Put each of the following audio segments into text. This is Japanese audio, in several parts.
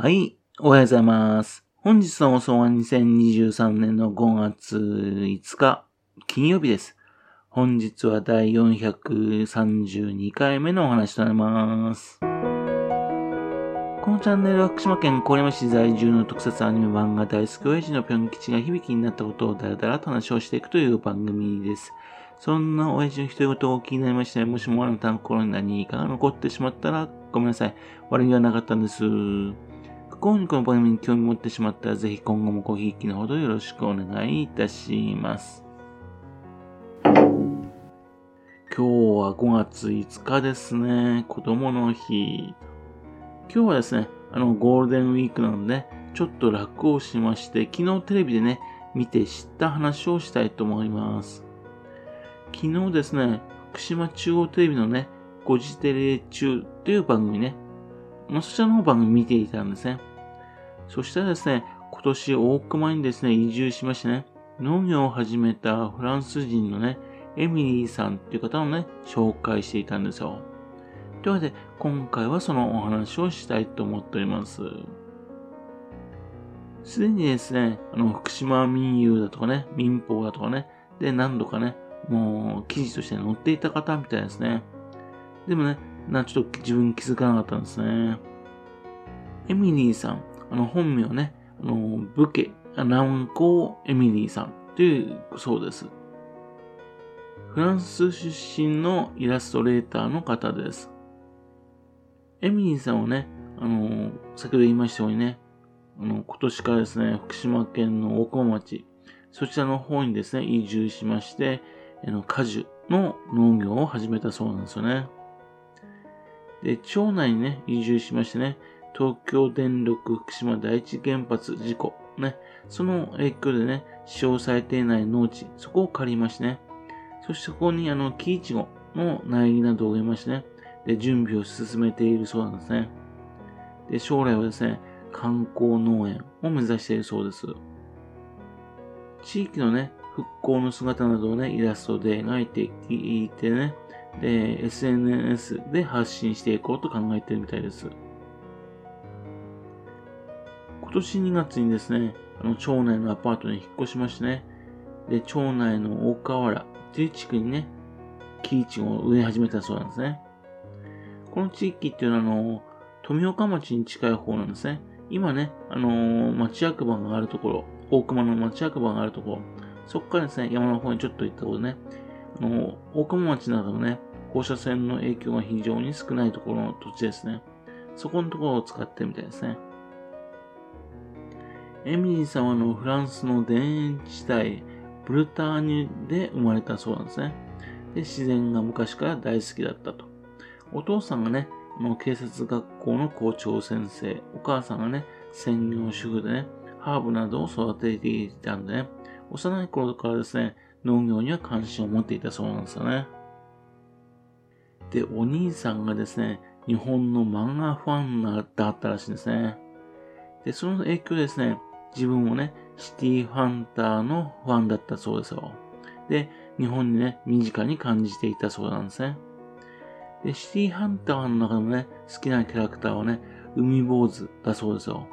はい、おはようございます。本日の放送は2023年の5月5日、金曜日です。本日は第432回目のお話となります。このチャンネルは福島県郡山市在住の特撮アニメ漫画大好き親父のぴょん吉が響きになったことをだらだらと話をしていくという番組です。そんな親父の独り言を気になりまして、もしもあなたの心に何かが残ってしまったらごめんなさい。悪気はなかったんです。不幸にこの番組に興味持ってしまったら、ぜひ今後もごひいきのほどよろしくお願いいたします。今日は5月5日ですね。子供の日。今日はですね、あの、ゴールデンウィークなので、ちょっと楽をしまして、昨日テレビでね、見て知った話をしたいと思います。昨日ですね、福島中央テレビのね、5時テレ中という番組ね、ま、そちらの番組見ていたんですね。そしたらですね、今年大熊にですね、移住しましてね、農業を始めたフランス人のね、エミリーさんっていう方をね、紹介していたんですよ。というわけで、今回はそのお話をしたいと思っております。すでにですね、あの、福島民友だとかね、民放だとかね、で、何度かね、もう記事として載っていた方みたいですね。でもね、な、ちょっと自分気づかなかったんですね。エミリーさん、あの、本名ね、あの、武家、南高エミリーさんというそうです。フランス出身のイラストレーターの方です。エミリーさんはね、あの、先ほど言いましたようにね、あの、今年からですね、福島県の大熊町、そちらの方にですね、移住しまして、あの、果樹の農業を始めたそうなんですよね。で、町内にね、移住しましてね、東京電力福島第一原発事故、ね、その影響でね、使用されていない農地、そこを借りましてね、そしてそこにあの、木イチゴの苗木などを植えましてね、で、準備を進めているそうなんですね。で、将来はですね、観光農園を目指しているそうです。地域のね、復興の姿などをね、イラストで描いていてね、で、SNS で発信していこうと考えているみたいです。今年2月にですね、あの町内のアパートに引っ越しましてね、で、町内の大河原っていう地区にね、木市を植え始めたそうなんですね。この地域っていうのは、あの、富岡町に近い方なんですね。今ね、あのー、町役場があるところ、大熊の町役場があるところ、そこからですね、山の方にちょっと行ったところね、あのー、大熊町などのね、放射線の影響が非常に少ないところの土地ですね。そこのところを使ってみたいですね。エミリーさんはのフランスの田園地帯、ブルターニュで生まれたそうなんですね。で、自然が昔から大好きだったと。お父さんがね、の警察学校の校長先生、お母さんがね、専業主婦でね、ハーブなどを育てていたんでね、幼い頃からですね、農業には関心を持っていたそうなんですよね。で、お兄さんがですね、日本の漫画ファンだったらしいんですね。で、その影響でですね、自分もね、シティハンターのファンだったそうですよ。で、日本にね、身近に感じていたそうなんですね。で、シティハンターの中でもね、好きなキャラクターはね、海坊主だそうですよ。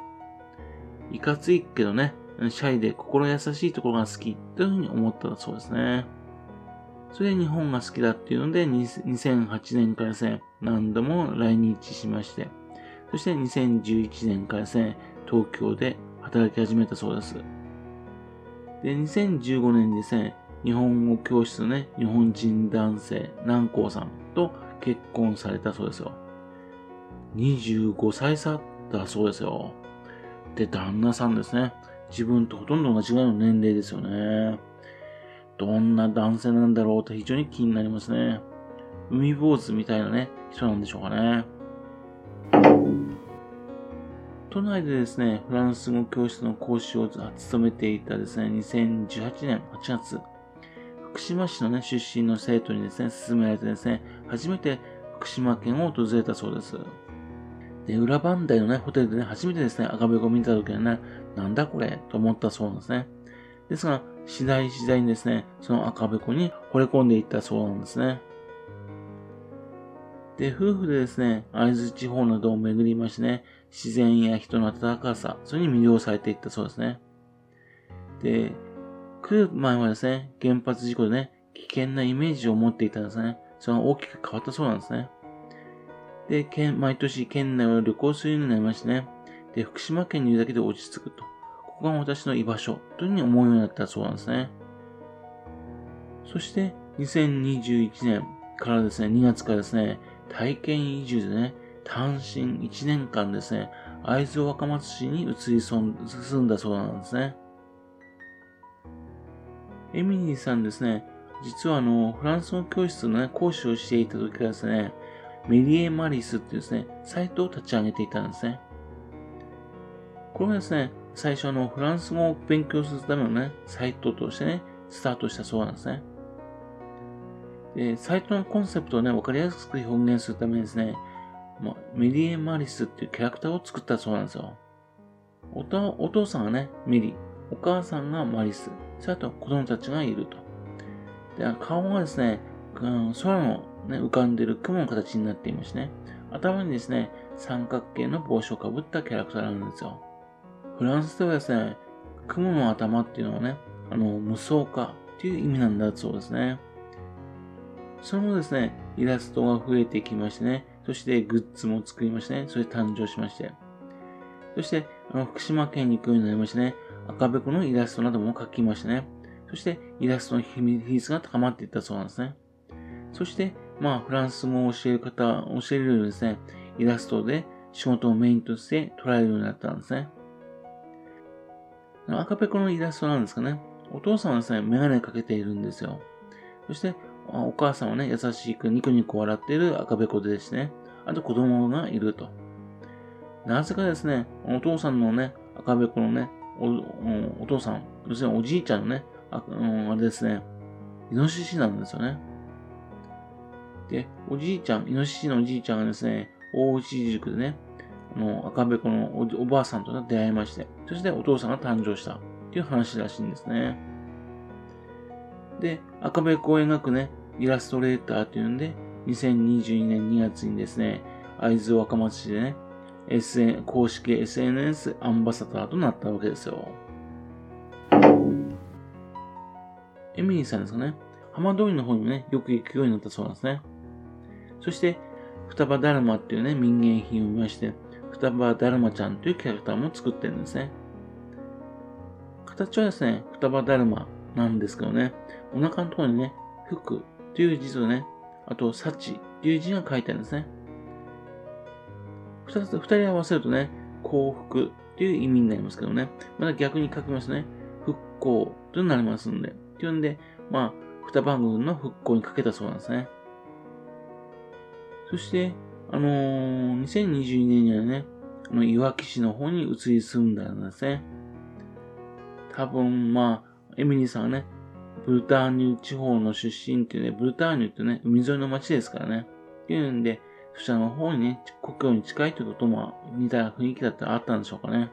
いかついけどね、シャイで心優しいところが好きというふうに思ったそうですね。それで日本が好きだっていうので、2008年からですね、何度も来日しまして、そして2011年からですね、東京で働き始めたそうです。で、2015年にですね、日本語教室のね、日本人男性、南光さんと結婚されたそうですよ。25歳差だそうですよ。で、旦那さんですね。自分とほとんど同じぐらいの年齢ですよね。どんな男性なんだろうと非常に気になりますね。海坊主みたいなね、人なんでしょうかね。都内でですね、フランス語教室の講師を務めていたですね、2018年8月、福島市のね、出身の生徒にですね、勧められてですね、初めて福島県を訪れたそうです。で、裏磐梯のね、ホテルでね、初めてですね、赤べこを見た時はね、なんだこれと思ったそうなんですね。ですが、次第次第にですね、その赤べこに惚れ込んでいったそうなんですね。で、夫婦でですね、会津地方などを巡りましてね、自然や人の温かさ、それに魅了されていったそうですね。で、来る前はですね、原発事故でね、危険なイメージを持っていたんですね。それが大きく変わったそうなんですね。で、毎年県内を旅行するようになりましてね。で、福島県にいるだけで落ち着くと。ここが私の居場所というふうに思うようになったそうなんですね。そして、2021年からですね、2月からですね、体験移住でね、単身1年間ですね、会津若松市に移り住んだそうなんですね。エミリーさんですね、実はあの、フランス語教室のね、講師をしていた時からですね、メリエマリスっていうですね、サイトを立ち上げていたんですね。これはですね、最初のフランス語を勉強するためのね、サイトとしてね、スタートしたそうなんですね。で、サイトのコンセプトをね、わかりやすく表現するためにですね、まあ、メリエ・マリスっていうキャラクターを作ったそうなんですよ。おお父さんがね、メリ、お母さんがマリス、それと子供たちがいると。で、顔がですね、うん、空の、ね、浮かんでる雲の形になっていましてね、頭にですね、三角形の帽子をかぶったキャラクターなんですよ。フランスではですね、雲の頭っていうのはね、あの、無双化っていう意味なんだそうですね。その後ですね、イラストが増えてきましてね、そしてグッズも作りましてね、それ誕生しまして。そして、あの、福島県に行くようになりましてね、赤べこのイラストなども描きましてね、そしてイラストの比率が高まっていったそうなんですね。そして、まあ、フランス語を教える方、教えるようにですね、イラストで仕事をメインとして捉えるようになったんですね。赤ペコのイラストなんですかね。お父さんはですね、メガネかけているんですよ。そして、お母さんはね、優しくニコニコ笑っている赤べこでですね、あと子供がいると。なぜかですね、お父さんのね、赤べこのね、おお父さん、要するにおじいちゃんのね、あ,、うん、あれですね、イノシシなんですよね。で、おじいちゃん、イノシシのおじいちゃんがですね、大内塾でね、あの赤べこのおばあさんとね出会いまして、そしてお父さんが誕生したっていう話らしいんですね。で、赤べこを描くね、イラストレーターっていうんで、2022年2月にですね、会津若松市でね、SN、公式 SNS アンバサダーとなったわけですよ。エミリーさんですかね、浜通りの方にもね、よく行くようになったそうなんですね。そして、双葉だるまっていうね、民芸品を見まして、双葉だるまちゃんというキャラクターも作ってるんですね。形はですね、双葉だるまなんですけどね、お腹のところにね、服という字とね、あと、幸という字が書いてあるんですね。二つ、二人合わせるとね、幸福という意味になりますけどね。また逆に書きますね。復興となりますんで。というんで、まあ、二番組の復興にかけたそうなんですね。そして、あのー、2022年にはね、あの、いわき市の方に移り住んだんですね。多分、まあ、エミリーさんはね、ブルターニュ地方の出身っていうね、ブルターニュってね、海沿いの町ですからね。っていうんで、そちらの方にね、故郷に近いということも似た雰囲気だったらあったんでしょうかね。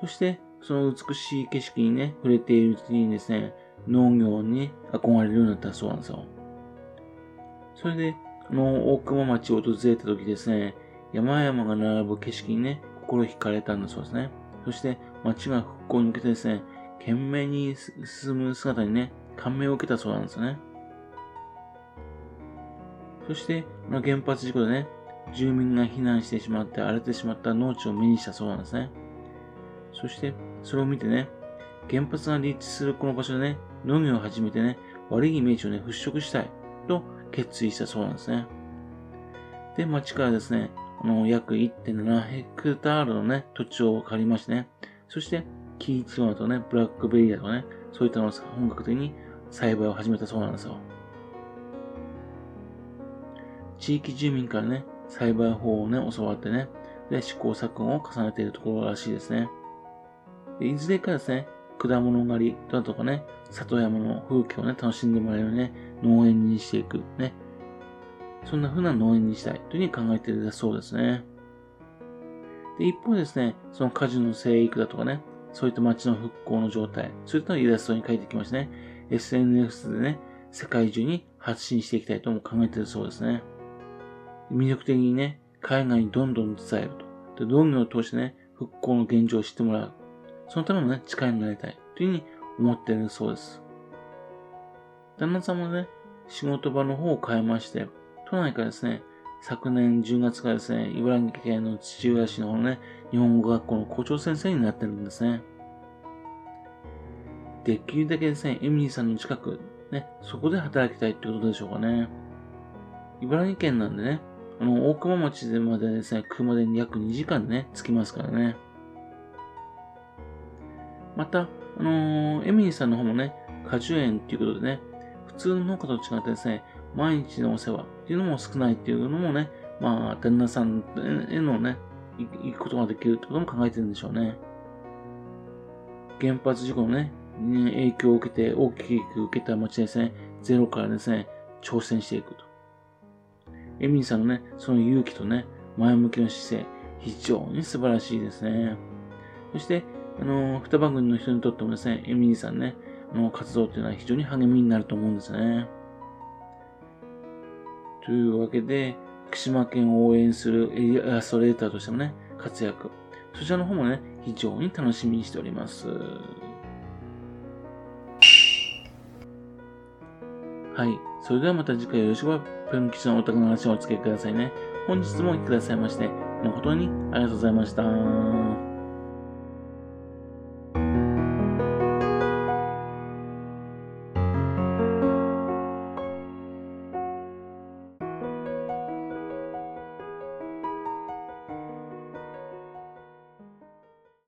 そして、その美しい景色にね、触れているうちにですね、農業に憧れるようになったそうなんですよ。それで、あの、大熊町を訪れた時ですね、山々が並ぶ景色にね、心惹かれたんだそうですね。そして、町が復興に向けてですね、懸命に進む姿にね、感銘を受けたそうなんですよね。そして、あ原発事故でね、住民が避難してしまって荒れてしまった農地を目にしたそうなんですね。そして、それを見てね、原発が立地するこの場所でね、農業を始めてね、悪いイメージをね、払拭したいと決意したそうなんですね。で、町からですね、あの、約1.7ヘクタールのね、土地を借りましてね、そして、キイチゴとね、ブラックベリーだとかね、そういったのを本格的に栽培を始めたそうなんですよ。地域住民からね、栽培法をね、教わってね、で、試行錯誤を重ねているところらしいですね。でいずれかですね、果物狩りだとかね、里山の風景をね、楽しんでもらえるね、農園にしていく、ね。そんな風な農園にしたいというふうに考えているそうですね。で、一方ですね、その果樹の生育だとかね、そういった街の復興の状態、そういったのをイラストに書いてきましてね、SNS でね、世界中に発信していきたいとも考えているそうですね。魅力的にね、海外にどんどん伝えると。で、道業を通してね、復興の現状を知ってもらう。そのためのね、力になりたい。というふうに思っているそうです。旦那さんもね、仕事場の方を変えまして、都内からですね、昨年10月からですね、茨城県の土浦市の方のね、日本語学校の校長先生になってるんですね。できるだけですね、エミリーさんの近く、ね、そこで働きたいってことでしょうかね。茨城県なんでね、あの、大熊町でまでですね、車で約2時間ね、着きますからね。また、あのー、エミリーさんの方もね、果樹園っていうことでね、普通の農家と違ってですね、毎日のお世話っていうのも少ないっていうのもね、まあ、旦那さんへのね、行くことができるってことも考えてるんでしょうね。原発事故のね、影響を受けて、大きく受けた町ですね、ゼロからですね、挑戦していくと。エミリーさんのね、その勇気とね、前向きな姿勢、非常に素晴らしいですね。そして、あの、二番組の人にとってもですね、エミリーさんね、の、活動っていうのは非常に励みになると思うんですね。というわけで、福島県を応援するエイラストレーターとしてもね、活躍。そちらの方もね、非常に楽しみにしております。はい。それではまた次回よろしくば、ぴょん吉のお宅の話をお付けくださいね。本日もお聴きくださいまして、誠にありがとうございました。